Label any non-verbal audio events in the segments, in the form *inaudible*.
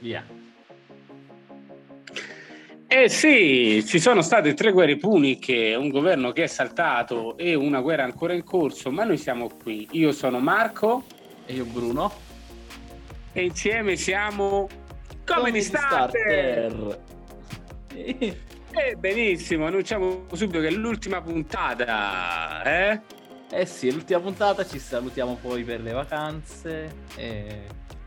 Via. Eh sì, ci sono state tre guerre puniche, un governo che è saltato e una guerra ancora in corso, ma noi siamo qui. Io sono Marco. E io Bruno. E insieme siamo Comedy Starter. starter. Eh, benissimo, annunciamo subito che è l'ultima puntata, eh? Eh sì, l'ultima puntata, ci salutiamo poi per le vacanze e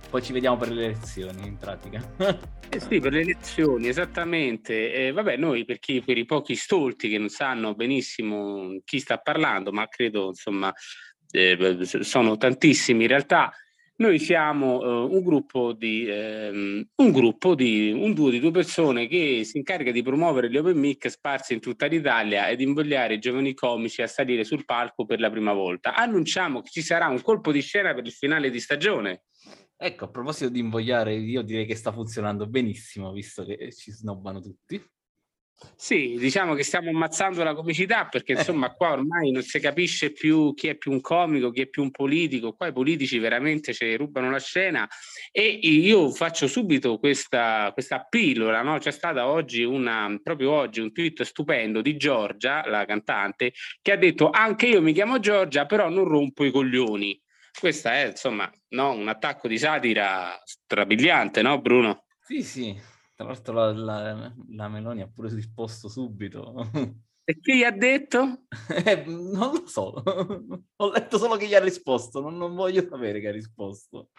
poi ci vediamo per le elezioni in pratica. *laughs* eh sì, per le elezioni, esattamente. Eh, vabbè, noi per, chi, per i pochi stolti che non sanno benissimo chi sta parlando, ma credo insomma eh, sono tantissimi in realtà, noi siamo uh, un gruppo di um, un gruppo di un duo di due persone che si incarica di promuovere gli open mic sparsi in tutta l'Italia ed invogliare i giovani comici a salire sul palco per la prima volta. Annunciamo che ci sarà un colpo di scena per il finale di stagione. Ecco, a proposito di invogliare, io direi che sta funzionando benissimo, visto che ci snobbano tutti. Sì, diciamo che stiamo ammazzando la comicità perché insomma qua ormai non si capisce più chi è più un comico, chi è più un politico, qua i politici veramente ci rubano la scena e io faccio subito questa, questa pillola, no? c'è stata oggi una, proprio oggi un tweet stupendo di Giorgia, la cantante, che ha detto anche io mi chiamo Giorgia però non rompo i coglioni. Questa è insomma no? un attacco di satira strabiliante, no Bruno? Sì, sì, tra l'altro la, la, la Meloni ha pure risposto subito. E chi gli ha detto? *laughs* Eh, non lo so, ho letto solo che gli ha risposto, non, non voglio sapere che ha risposto.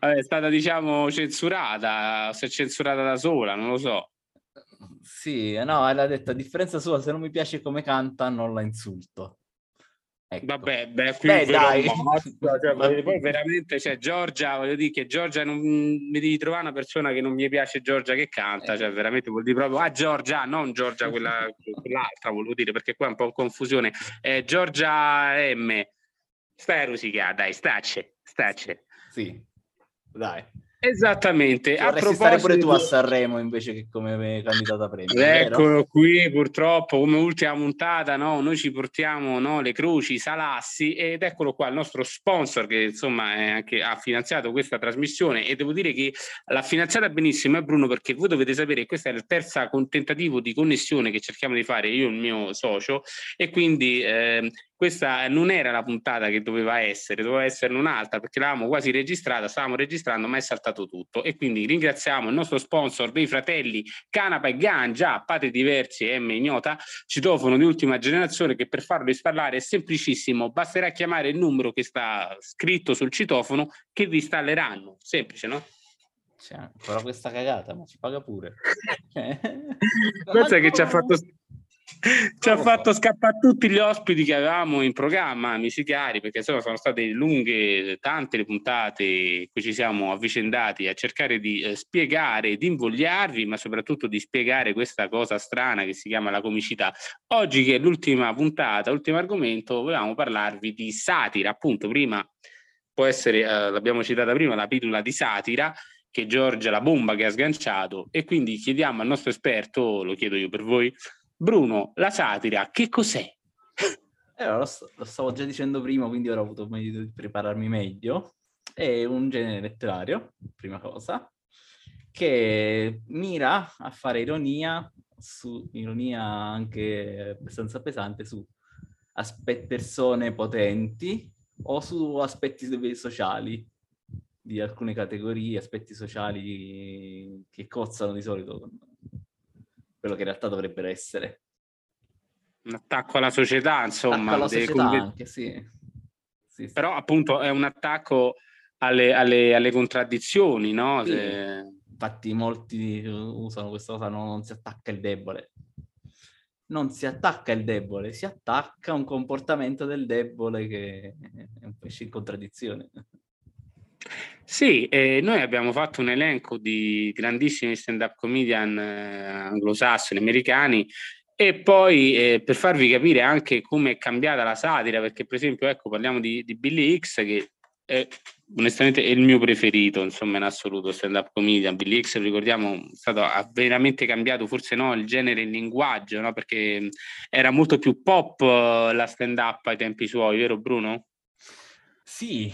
Vabbè, è stata diciamo censurata, si è censurata da sola, non lo so. Sì, no, l'ha detto a differenza sua, se non mi piace come canta non la insulto. Ecco. Vabbè, beh, qui beh, dai. Mozzo, *laughs* cioè, poi veramente, cioè, Giorgia, voglio dire che Giorgia non mi devi trovare una persona che non mi piace Giorgia che canta, cioè veramente vuol dire proprio, ah Giorgia, non Giorgia quella, *laughs* quell'altra, volevo dire, perché qua è un po' confusione. Eh, Giorgia M. Stai a rosicare, dai, stacce, stacce. Sì, dai. Esattamente. a proposito stare pure tu a Sanremo invece che come candidata a premio. Eccolo vero? qui, purtroppo, come ultima puntata, no? noi ci portiamo no? le croci, Salassi ed eccolo qua il nostro sponsor che insomma anche, ha finanziato questa trasmissione e devo dire che l'ha finanziata benissimo, è eh, Bruno, perché voi dovete sapere che questo è il terzo tentativo di connessione che cerchiamo di fare io e il mio socio e quindi eh, questa non era la puntata che doveva essere, doveva essere un'altra perché l'avevamo quasi registrata, stavamo registrando ma è saltato tutto e quindi ringraziamo il nostro sponsor dei fratelli Canapa e Ganja, padri diversi e M ignota, citofono di ultima generazione che per farlo installare è semplicissimo, basterà chiamare il numero che sta scritto sul citofono che vi installeranno, semplice no? Cioè, però questa cagata, ma ci paga pure. *laughs* Pensa che ci ha fatto *laughs* ci ha fatto scappare tutti gli ospiti che avevamo in programma, amici chiari, perché insomma sono state lunghe, tante le puntate in cui ci siamo avvicendati a cercare di eh, spiegare, di invogliarvi, ma soprattutto di spiegare questa cosa strana che si chiama la comicità. Oggi, che è l'ultima puntata, l'ultimo argomento, volevamo parlarvi di satira. Appunto, prima può essere, eh, l'abbiamo citata prima, la pillola di satira, che Giorgia la bomba che ha sganciato, e quindi chiediamo al nostro esperto, lo chiedo io per voi, Bruno, la satira, che cos'è? Eh, lo, lo, stavo già dicendo prima, quindi ora ho avuto modo di prepararmi meglio. È un genere letterario, prima cosa, che mira a fare ironia, su, ironia anche abbastanza pesante, su aspetti, persone potenti o su aspetti sociali di alcune categorie, aspetti sociali che cozzano di solito quello che in realtà dovrebbero essere. Un attacco alla società, insomma. Alla società conv... anche, sì. Sì, sì. Però appunto è un attacco alle, alle, alle contraddizioni, no? Se... Infatti molti usano questa cosa, no? non si attacca il debole. Non si attacca il debole, si attacca un comportamento del debole che è un pesce in contraddizione. Sì, eh, noi abbiamo fatto un elenco di grandissimi stand-up comedian eh, anglosassoni, americani, e poi eh, per farvi capire anche come è cambiata la satira, perché per esempio, ecco, parliamo di, di Billy X che è, onestamente è il mio preferito, insomma, in assoluto, stand-up comedian. Billy X, ricordiamo, stato, ha veramente cambiato, forse no, il genere e il linguaggio, no? Perché era molto più pop eh, la stand-up ai tempi suoi, vero Bruno? Sì,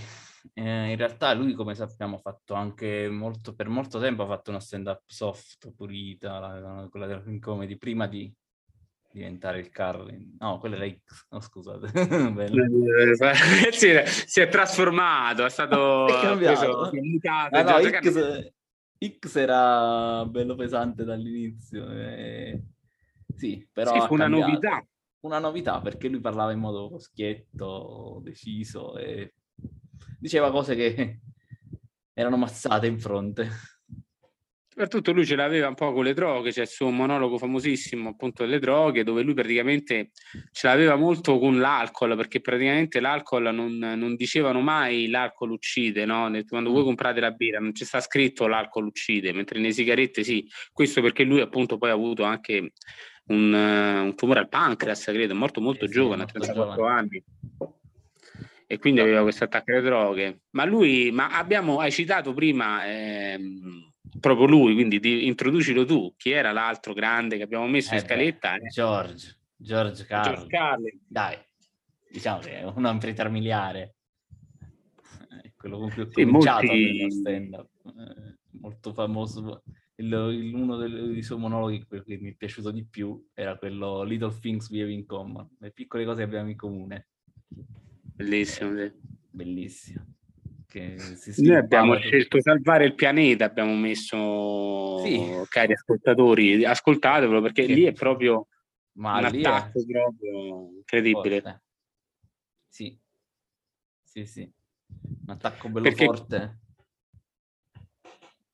eh, in realtà lui, come sappiamo, ha fatto anche molto, per molto tempo ha fatto una stand-up soft, pulita, la, quella della film comedy, prima di diventare il Carlin. No, quello era X, no scusate. *laughs* si, è, si, è, trasformato, è stato *laughs* è cambiato. Preso, mutato, ah, no, X, X, era bello pesante dall'inizio. E... Sì, però... Sì, fu una novità. Una novità, perché lui parlava in modo schietto, deciso e diceva cose che *laughs* erano mazzate in fronte. Soprattutto lui ce l'aveva un po' con le droghe, c'è il suo monologo famosissimo appunto delle droghe, dove lui praticamente ce l'aveva molto con l'alcol, perché praticamente l'alcol non, non dicevano mai l'alcol uccide, no? Quando voi mm. comprate la birra non ci sta scritto l'alcol uccide, mentre nelle sigarette sì. Questo perché lui appunto poi ha avuto anche un, un tumore al pancreas, credo, è morto molto eh giovane, a 34 anni e quindi aveva questo attacco alle droghe. Ma lui, ma abbiamo, hai citato prima ehm, proprio lui, quindi di, introducilo tu, chi era l'altro grande che abbiamo messo eh in scaletta? Beh, George, George Carlin. George Carlin. Dai, diciamo che è un amplità miliare. Quello con cui ho sì, cominciato molti... stand-up. Eh, molto famoso. Il, il, uno dei, dei suoi monologhi che mi è piaciuto di più era quello Little Things We Have in Common, le piccole cose che abbiamo in comune. Bellissimo, sì. Bellissimo. Noi abbiamo scelto salvare il pianeta, abbiamo messo, sì. cari ascoltatori, ascoltatelo perché sì. lì è proprio Ma un attacco è... proprio incredibile. Forte. Sì, sì, sì. Un attacco bello perché... forte.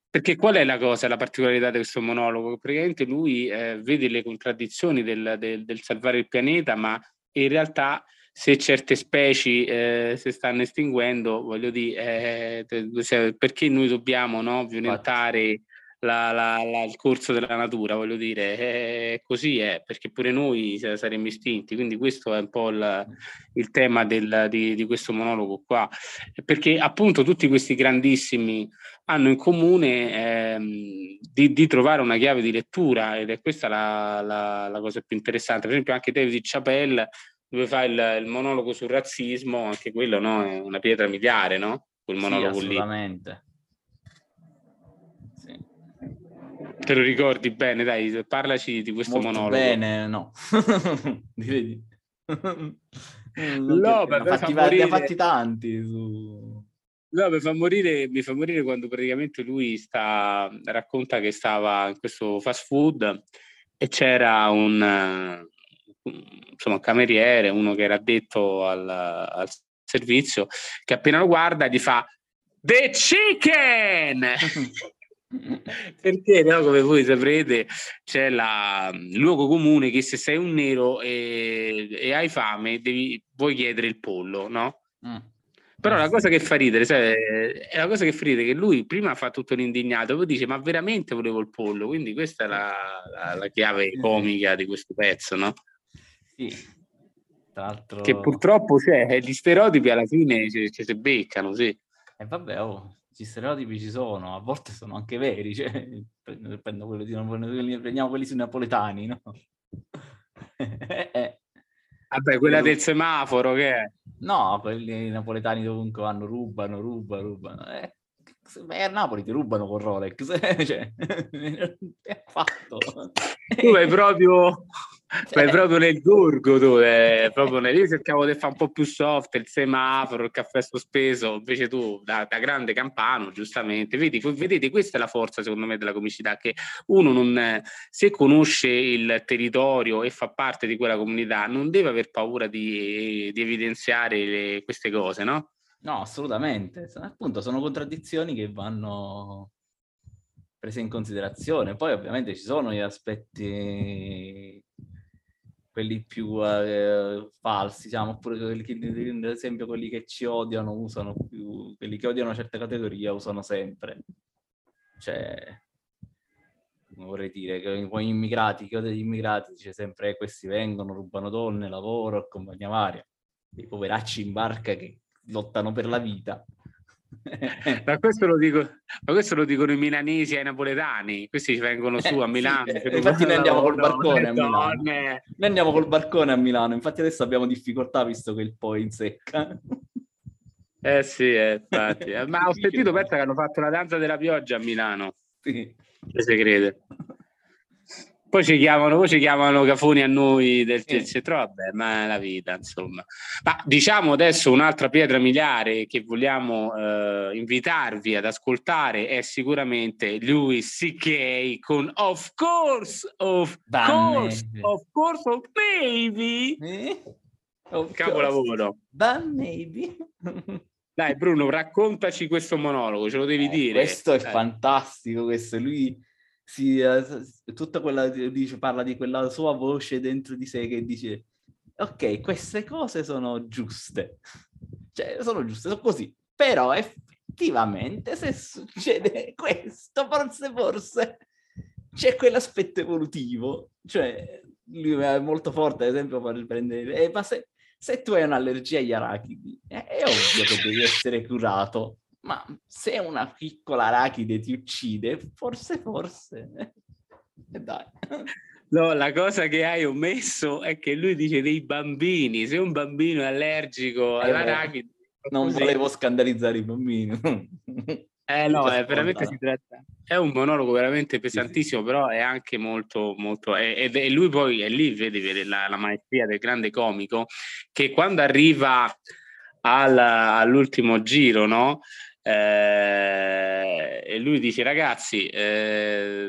Perché qual è la cosa, la particolarità di questo monologo? Praticamente lui eh, vede le contraddizioni del, del, del salvare il pianeta, ma in realtà se certe specie eh, si stanno estinguendo, voglio dire, eh, perché noi dobbiamo no, violentare la, la, la, il corso della natura, voglio dire, eh, così è, perché pure noi saremmo istinti, quindi questo è un po' il, il tema del, di, di, questo monologo qua, perché appunto tutti questi grandissimi hanno in comune ehm, di, di, trovare una chiave di lettura ed è questa la, la, cosa più interessante, per esempio anche David Chappelle dove fa il, il, monologo sul razzismo, anche quello no? è una pietra miliare, no? Quel monologo sì, assolutamente. Sì. Te lo ricordi bene, dai, parlaci di questo Molto monologo. Bene, no. *laughs* Direi di... *laughs* no, ne, ha fatti, morire... fatti tanti su... No, mi fa, morire, mi fa morire quando praticamente lui sta, racconta che stava in questo fast food e c'era un, insomma, un cameriere, uno che era addetto al, al servizio, che appena lo guarda gli fa The Chicken! *laughs* Perché no, come voi saprete c'è la, il luogo comune che se sei un nero e, e hai fame devi, vuoi chiedere il pollo, no? Mm. Però la cosa che fa ridere, sai, è la cosa che fa ridere che lui prima fa tutto l'indignato, poi dice ma veramente volevo il pollo, quindi questa è la, la, la chiave comica di questo pezzo, no? Sì. Tra l'altro... Che purtroppo c'è, gli stereotipi alla fine ci, ci si beccano, sì. E eh, vabbè, oh, gli stereotipi ci sono, a volte sono anche veri, cioè, prendo quelli, di, prendiamo quelli sui napoletani, no? Eh. *laughs* Vabbè, quella del semaforo che è? No, quelli napoletani dovunque vanno, rubano, rubano, rubano. Eh, Beh, a Napoli ti rubano con Rolex, *laughs* cioè, *laughs* è fatto. Tu vai proprio, *laughs* vai proprio nel gorgo, tu, eh, proprio nel... io cercavo di fare un po' più soft, il semaforo, il caffè sospeso, invece tu, da, da grande campano, giustamente, vedi, vedete, questa è la forza, secondo me, della comicità, che uno non, se conosce il territorio e fa parte di quella comunità, non deve aver paura di, di evidenziare le, queste cose, no? No, assolutamente. Appunto, sono contraddizioni che vanno prese in considerazione. Poi ovviamente ci sono gli aspetti, quelli più eh, falsi, diciamo, oppure quelli che, ad esempio quelli che ci odiano usano più, quelli che odiano una certa categoria usano sempre. Cioè, vorrei dire, che poi gli immigrati, che odiano gli immigrati, dice sempre eh, questi vengono, rubano donne, lavoro, compagnia varia. I poveracci in barca che lottano per la vita. *laughs* ma, questo lo dico, ma questo lo dicono i milanesi e i napoletani, questi vengono su a Milano. Eh, sì, infatti noi andiamo col barcone a Milano. Noi andiamo col barcone a Milano, infatti adesso abbiamo difficoltà visto che il Po in secca. Eh sì, eh, infatti. *laughs* ma ho sentito, pensa che hanno fatto la danza della pioggia a Milano. Sì. Che si crede. Poi ci chiamano, poi ci chiamano cafoni a noi del centro, vabbè, ma è la vita, insomma. Ma diciamo adesso un'altra pietra miliare che vogliamo eh, invitarvi ad ascoltare è sicuramente Louis C.K. con Of Course, Of Course, Of Course, Of Maybe. Eh? Of Capolavoro. But maybe. Dai Bruno, raccontaci questo monologo, ce lo devi eh, dire. Questo è Dai. fantastico, questo lui si, eh, tutta quella, dice, parla di quella sua voce dentro di sé che dice ok, queste cose sono giuste, cioè sono giuste, sono così, però effettivamente se succede *laughs* questo, forse, forse c'è quell'aspetto evolutivo, cioè lui è molto forte, ad esempio, per prendere, eh, ma se, se tu hai un'allergia agli arachidi, è, è ovvio che devi essere curato, ma se una piccola arachide ti uccide, forse, forse. E dai. No, la cosa che hai omesso è che lui dice dei bambini. Se un bambino è allergico eh all'arachide... Non così... volevo scandalizzare i bambini. Eh no, è veramente si tratta. È un monologo veramente pesantissimo, sì, sì. però è anche molto, molto. E, lui poi è lì, vedi, vede la, la, maestria del grande comico, che quando arriva al, all'ultimo giro, no? Eh, e lui dice ragazzi, eh,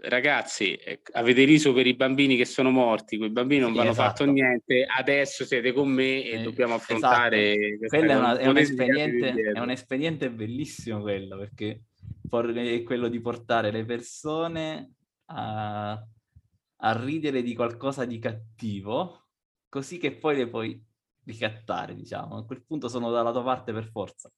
ragazzi, eh, avete riso per i bambini che sono morti, quei bambini non sì, vanno esatto. fatto niente, adesso siete con me e eh, dobbiamo esatto. affrontare... Esatto. Quello è, una, è, un espediente, è, un espediente, bellissimo quello, perché è quello di portare le persone a, a ridere di qualcosa di cattivo, così che poi le puoi ricattare, diciamo. A quel punto sono dalla tua parte per forza.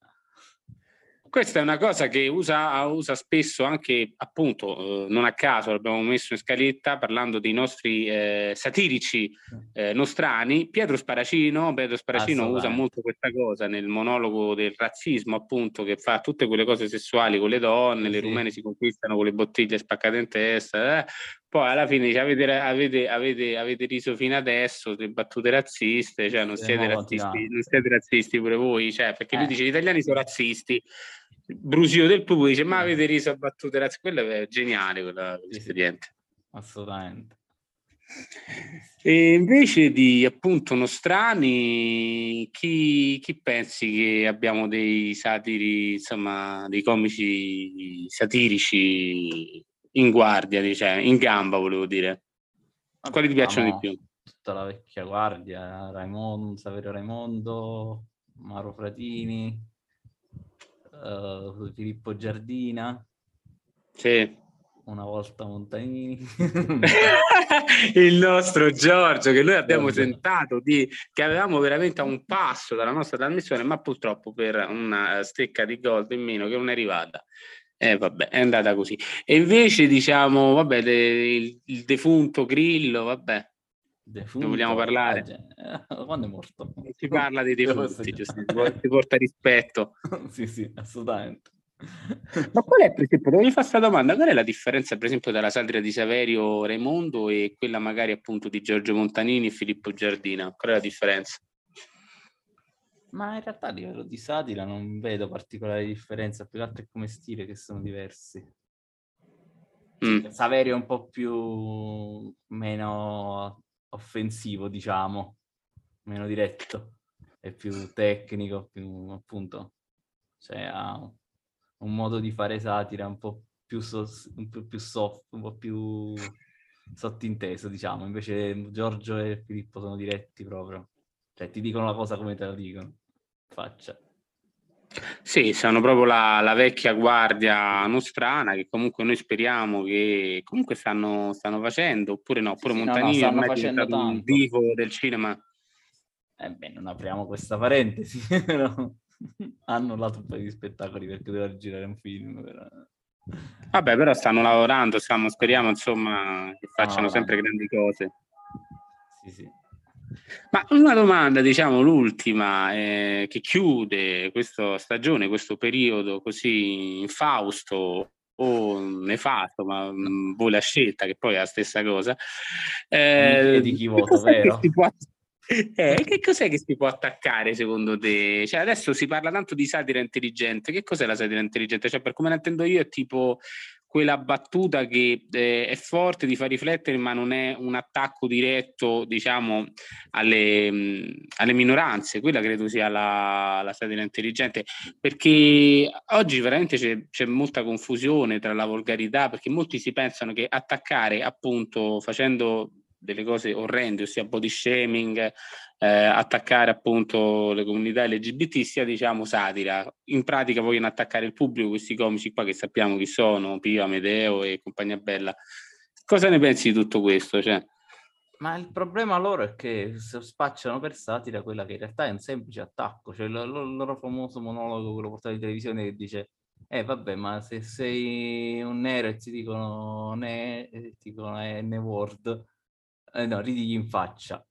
Questa è una cosa che usa, usa spesso anche, appunto, eh, non a caso l'abbiamo messo in scaletta parlando dei nostri eh, satirici eh, nostrani. Pietro Sparacino, Pietro Sparacino usa molto questa cosa nel monologo del razzismo, appunto, che fa tutte quelle cose sessuali con le donne, sì. le rumene si conquistano con le bottiglie spaccate in testa, eh. Poi alla fine dice avete, avete, avete, avete, riso fino adesso, le battute razziste, cioè non siete razzisti, non siete razzisti pure voi, cioè, perché lui eh. dice gli italiani sono razzisti. Brusio del pubblico dice ma avete riso a battute razze quello è geniale quell'espediente assolutamente. E invece di appunto nostrani chi, chi pensi che abbiamo dei satiri insomma dei comici satirici in guardia diciamo, in gamba volevo dire quali ti piacciono di più? tutta la vecchia guardia Raimondo Saverio Raimondo Maro Fratini uh, Filippo Giardina. Sì. Una volta Montanini. *laughs* il nostro Giorgio, che noi abbiamo Giorgio. tentato di, che avevamo veramente a un passo dalla nostra trasmissione, ma purtroppo per una stecca di gold in meno che non è arrivata. Eh, vabbè, è andata così. E invece, diciamo, vabbè, de, il, il, defunto Grillo, vabbè, Defunto, ne vogliamo parlare? Eh, quando è morto? Si parla dei *laughs* defunti, si porta rispetto. *laughs* sì, sì, assolutamente. *laughs* Ma qual è, per esempio, devo fare questa domanda, qual è la differenza, per esempio, tra la satira di Saverio Raimondo e quella magari appunto di Giorgio Montanini e Filippo Giardina? Qual è la differenza? Ma in realtà a livello di satira non vedo particolari differenze, più che altro è come stile che sono diversi. Mm. Saverio è un po' più meno offensivo, diciamo, meno diretto, è più tecnico, più appunto, cioè ha un modo di fare satira un po' più, so, un po' più soft, un po' più sottinteso, diciamo. Invece Giorgio e Filippo sono diretti proprio. Cioè ti dicono la cosa come te la dicono. Faccia. Sì, sono proprio la, la, vecchia guardia nostrana che comunque noi speriamo che comunque stanno, stanno facendo, oppure no, oppure sì, Montanini no, no, è diventato un vivo del cinema. Eh beh, non apriamo questa parentesi, *laughs* però hanno lato un po' di spettacoli perché doveva girare un film. Però... Vabbè, però stanno lavorando, stiamo, speriamo insomma che facciano sempre grandi cose. Sì, sì. Ma una domanda, diciamo l'ultima, eh, che chiude questa stagione, questo periodo così infausto o nefasto, ma mh, voi la scelta, che poi è la stessa cosa. Eh, di chi voto, vero? Eh, che cos'è che si può attaccare secondo te? Cioè, adesso si parla tanto di satira intelligente. Che cos'è la satira intelligente? Cioè, per come la intendo io, è tipo quella battuta che eh, è forte, di far riflettere, ma non è un attacco diretto, diciamo, alle, mh, alle minoranze. Quella credo sia la, la satira intelligente, perché oggi veramente c'è, c'è, molta confusione tra la volgarità, perché molti si pensano che attaccare appunto facendo delle cose orrende, ossia body shaming, eh, attaccare appunto le comunità LGBT sia diciamo satira. In pratica vogliono attaccare il pubblico, questi comici qua che sappiamo chi sono, Pio, Amedeo e compagnia bella. Cosa ne pensi di tutto questo? Cioè? Ma il problema loro è che spacciano per satira quella che in realtà è un semplice attacco, cioè il, loro famoso monologo, quello portato in televisione che dice eh vabbè, ma se sei un nero e ti dicono ne, ti dicono N-word, eh, no, ridigli in faccia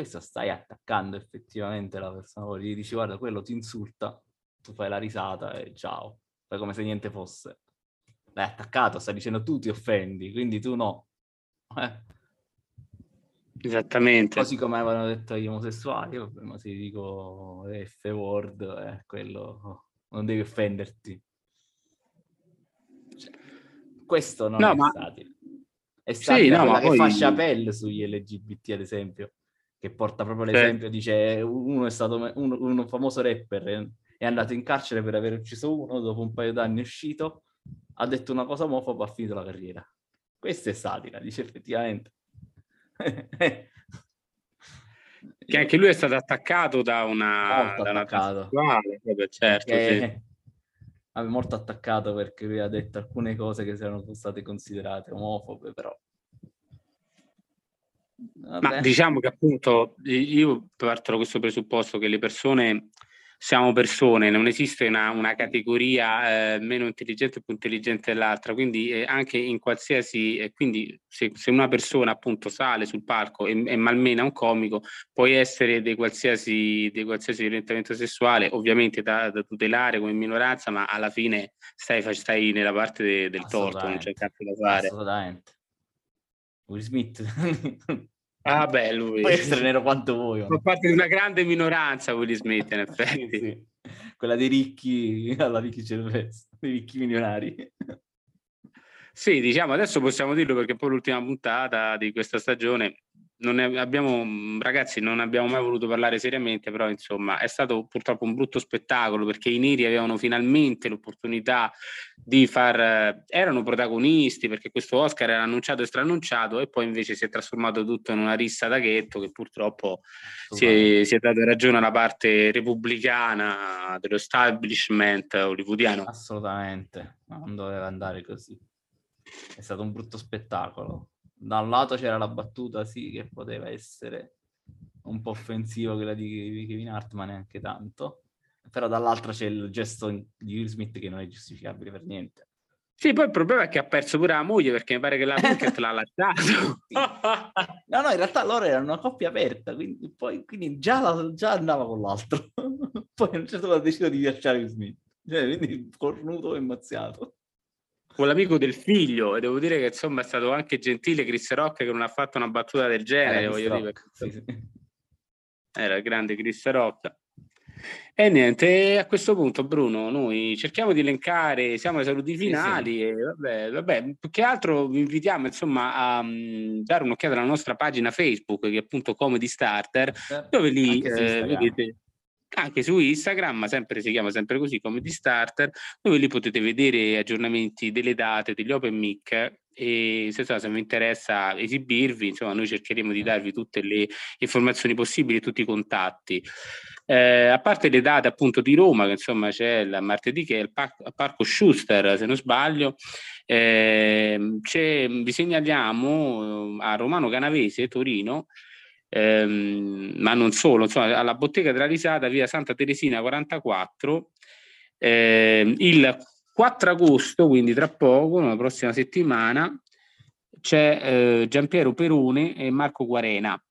questo stai attaccando effettivamente la persona, gli dici guarda quello ti insulta, tu fai la risata e ciao, fai come se niente fosse. L'hai attaccato, stai dicendo tu ti offendi, quindi tu no. Eh. Esattamente. Così come avevano detto gli omosessuali, vabbè, ma se dico F-word, eh, quello non devi offenderti. Cioè, questo non no, è ma... satira. È satira sì, no, quella che poi... fa Chapelle sugli LGBT, ad esempio che porta proprio l'esempio, sì. dice uno è stato un, un famoso rapper, è andato in carcere per aver ucciso uno, dopo un paio d'anni è uscito, ha detto una cosa omofoba, ha finito la carriera. Questa è satira, dice effettivamente. che anche lui è stato attaccato da una... Molto da attaccato. Una certo, sì. Molto attaccato perché lui ha detto alcune cose che erano state considerate omofobe, però Vabbè. Ma diciamo che appunto io parto da questo presupposto che le persone siamo persone, non esiste una, una categoria eh, meno intelligente o più intelligente dell'altra, quindi eh, anche in qualsiasi, eh, quindi se, se, una persona appunto sale sul palco e, e malmena un comico, puoi essere di qualsiasi, di qualsiasi orientamento sessuale, ovviamente da, da, tutelare come minoranza, ma alla fine stai, stai nella parte de, del torto, non c'è cazzo da fare. Assolutamente. Will Smith. *laughs* ah, beh, lui. Può essere nero quanto vuoi. Fa parte di una grande minoranza Will Smith, in effetti. *laughs* sì, sì. Quella dei ricchi, *laughs* alla ricchi cervesi, dei ricchi milionari. Sì, diciamo, adesso possiamo dirlo perché poi l'ultima puntata di questa stagione non abbiamo, ragazzi, non abbiamo mai voluto parlare seriamente, però insomma è stato purtroppo un brutto spettacolo perché i neri avevano finalmente l'opportunità di far, erano protagonisti perché questo Oscar era annunciato e straannunciato e poi invece si è trasformato tutto in una rissa da ghetto che purtroppo si è, si è dato ragione alla parte repubblicana dello establishment hollywoodiano. Assolutamente, non doveva andare così. È stato un brutto spettacolo da un lato c'era la battuta, sì, che poteva essere un po' offensiva quella di Kevin Hart, ma neanche tanto. Però dall'altra c'è il gesto di Will Smith che non è giustificabile per niente. Sì, poi il problema è che ha perso pure la moglie perché mi pare che la Pinkett l'ha lasciato. *laughs* no, no, in realtà loro erano una coppia aperta, quindi, poi, quindi già, la, già, andava con l'altro. *laughs* poi a un certo punto ha deciso di lasciare Will Smith. Cioè, quindi cornuto e mazziato con l'amico del figlio e devo dire che insomma è stato anche gentile Chris Rock che non ha fatto una battuta del genere, voglio Rock, dire. Sì, sì. Era il grande Chris Rock. E niente, a questo punto Bruno, noi cerchiamo di elencare, siamo ai saluti finali sì, e vabbè, vabbè, più che altro vi invitiamo insomma a um, dare un'occhiata alla nostra pagina Facebook che è appunto Comedy Starter, dove lì eh, vedete anche su Instagram, ma sempre si chiama sempre così come di starter, dove lì potete vedere aggiornamenti delle date, degli open mic e se, se vi interessa esibirvi, insomma, noi cercheremo di darvi tutte le informazioni possibili, tutti i contatti. Eh, a parte le date appunto di Roma, che insomma c'è il martedì che è il par- Parco Schuster, se non sbaglio, eh, vi segnaliamo a Romano Canavese, Torino, ehm, ma non solo, insomma, alla bottega della risata, via Santa Teresina 44, eh, il 4 agosto, quindi tra poco, la prossima settimana, c'è eh, Giampiero Perone e Marco Guarena.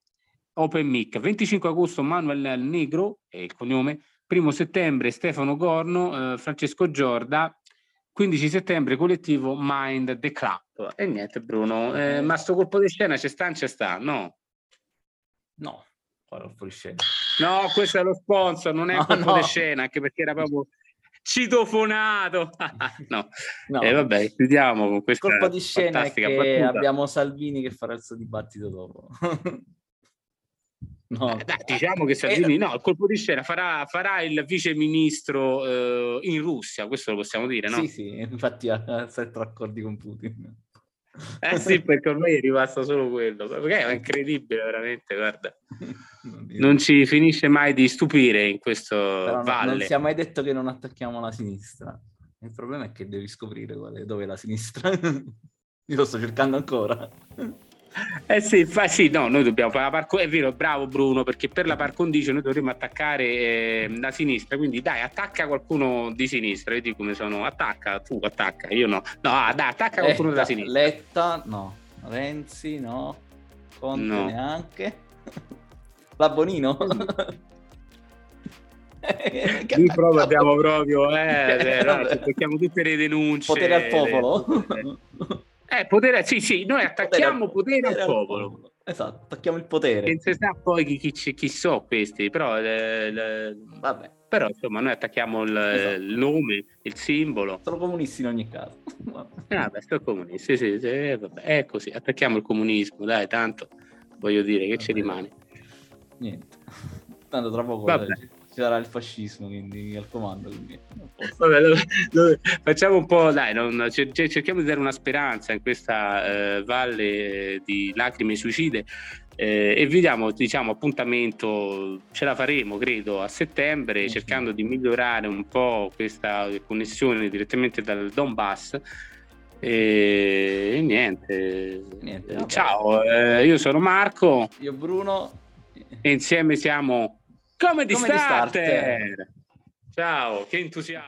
Open Mic. 25 agosto Manuel Negro è il cognome. Primo settembre Stefano Gorno, eh, Francesco Giorda. 15 settembre collettivo Mind the Club. E niente Bruno, eh, ma sto colpo di scena c'è sta c'è sta? No. No, colpo di scena. No, questo è lo sponsor, non è no, colpo no. di scena, anche perché era proprio citofonato. *laughs* no, no. Eh, vabbè, chiudiamo con questa colpo di scena è che battuta. abbiamo Salvini che farà il suo dibattito dopo. *laughs* No. Eh, dai, diciamo che Salvini, eh, no, il colpo di scena farà, farà il vice ministro eh, in Russia, questo lo possiamo dire, no? Sì, sì, infatti ha sette accordi con Putin. Eh sì, perché ormai è rimasto solo quello, perché è incredibile veramente, guarda. Non ci finisce mai di stupire in questo Però valle. Non si è mai detto che non attacchiamo la sinistra. Il problema è che devi scoprire qual è, dove è la sinistra. *laughs* Io lo sto cercando ancora. Eh sì, fa, sì, no, noi dobbiamo fare la par È vero, bravo Bruno, perché per la par condicio noi dovremmo attaccare eh, la sinistra. Quindi dai, attacca qualcuno di sinistra. Vedi come sono. Attacca, tu attacca, io no. No, ah, dai, attacca qualcuno Letta, della sinistra. Letta, no. Renzi, no. Conte no. neanche. *laughs* La Bonino. Qui *laughs* proprio abbiamo proprio, eh, *laughs* eh, no, cerchiamo tutte le denunce. Potere al popolo. Eh, potere, sì, sì, noi attacchiamo potere, potere, al, popolo. popolo. Esatto, attacchiamo il potere. Non si sa poi chi, chi, chi so questi, però, le, le... Vabbè. però insomma noi attacchiamo il, esatto. il, nome, il simbolo. Sono comunisti in ogni caso. *laughs* eh, vabbè, sono comunisti, sì, sì, sì vabbè, è così, attacchiamo il comunismo, dai, tanto voglio dire che vabbè. ci rimane. Niente, tanto tra poco vabbè ci sarà il fascismo quindi al comando quindi. Vabbè, lo, lo, facciamo un po' dai non, cer- cerchiamo di dare una speranza in questa eh, valle di lacrime suicide eh, e vediamo diciamo appuntamento ce la faremo credo a settembre mm-hmm. cercando di migliorare un po' questa connessione direttamente dal Donbass. E, e niente, niente ciao eh, io sono Marco io Bruno. e insieme siamo come di, Come starter. di starter. Ciao, che entusiasmo.